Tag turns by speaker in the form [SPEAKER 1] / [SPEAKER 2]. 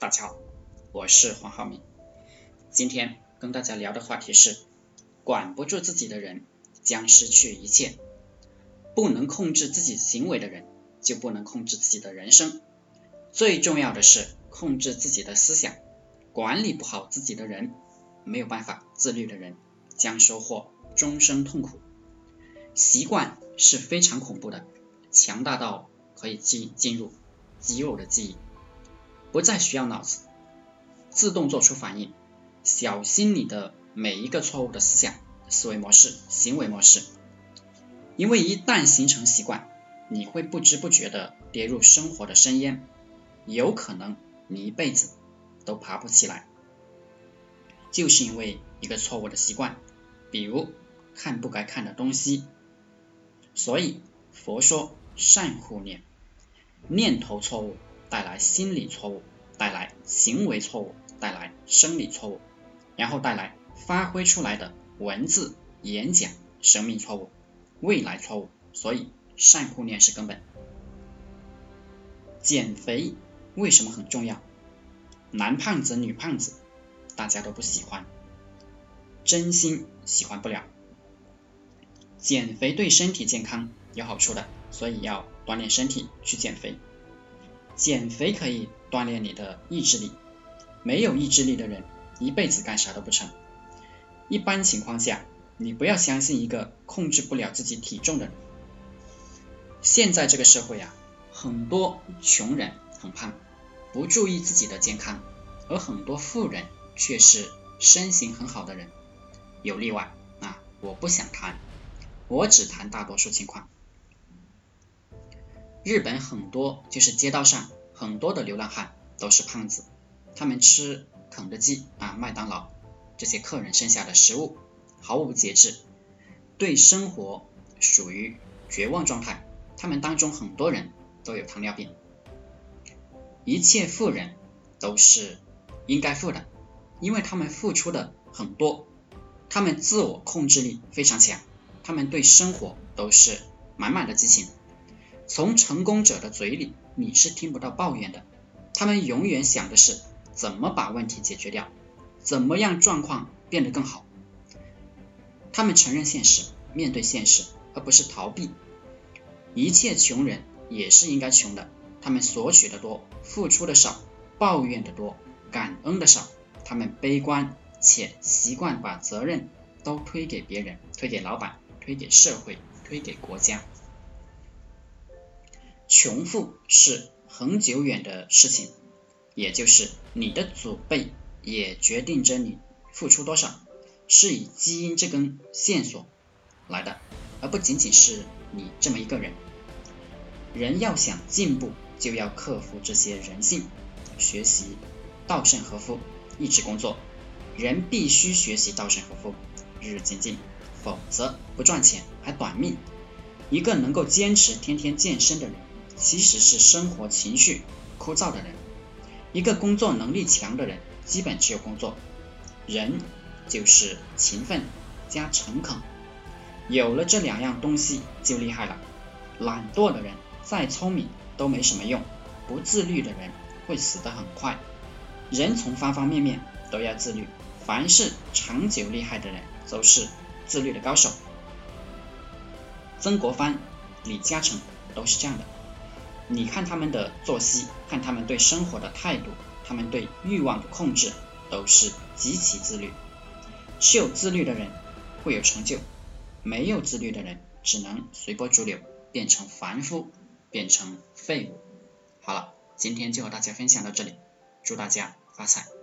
[SPEAKER 1] 大家好，我是黄浩明。今天跟大家聊的话题是：管不住自己的人将失去一切。不能控制自己行为的人，就不能控制自己的人生。最重要的是控制自己的思想。管理不好自己的人，没有办法自律的人，将收获终生痛苦。习惯是非常恐怖的，强大到可以进进入肌肉的记忆。不再需要脑子，自动做出反应。小心你的每一个错误的思想、思维模式、行为模式，因为一旦形成习惯，你会不知不觉的跌入生活的深渊，有可能你一辈子都爬不起来。就是因为一个错误的习惯，比如看不该看的东西。所以佛说善护念，念头错误。带来心理错误，带来行为错误，带来生理错误，然后带来发挥出来的文字、演讲、生命错误、未来错误。所以善护念是根本。减肥为什么很重要？男胖子、女胖子大家都不喜欢，真心喜欢不了。减肥对身体健康有好处的，所以要锻炼身体去减肥。减肥可以锻炼你的意志力，没有意志力的人一辈子干啥都不成。一般情况下，你不要相信一个控制不了自己体重的人。现在这个社会啊，很多穷人很胖，不注意自己的健康，而很多富人却是身形很好的人。有例外啊，我不想谈，我只谈大多数情况。日本很多就是街道上很多的流浪汉都是胖子，他们吃肯德基啊、麦当劳这些客人剩下的食物，毫无节制，对生活属于绝望状态。他们当中很多人都有糖尿病。一切富人都是应该富的，因为他们付出的很多，他们自我控制力非常强，他们对生活都是满满的激情。从成功者的嘴里，你是听不到抱怨的。他们永远想的是怎么把问题解决掉，怎么样状况变得更好。他们承认现实，面对现实，而不是逃避。一切穷人也是应该穷的，他们索取的多，付出的少，抱怨的多，感恩的少。他们悲观且习惯把责任都推给别人，推给老板，推给社会，推给国家。穷富是很久远的事情，也就是你的祖辈也决定着你付出多少，是以基因这根线索来的，而不仅仅是你这么一个人。人要想进步，就要克服这些人性，学习稻盛和夫，一直工作。人必须学习稻盛和夫，日日精进，否则不赚钱还短命。一个能够坚持天天健身的人。其实是生活情绪枯燥的人，一个工作能力强的人，基本只有工作。人就是勤奋加诚恳，有了这两样东西就厉害了。懒惰的人再聪明都没什么用，不自律的人会死得很快。人从方方面面都要自律，凡是长久厉害的人都是自律的高手。曾国藩、李嘉诚都是这样的。你看他们的作息，看他们对生活的态度，他们对欲望的控制，都是极其自律。是有自律的人会有成就，没有自律的人只能随波逐流，变成凡夫，变成废物。好了，今天就和大家分享到这里，祝大家发财。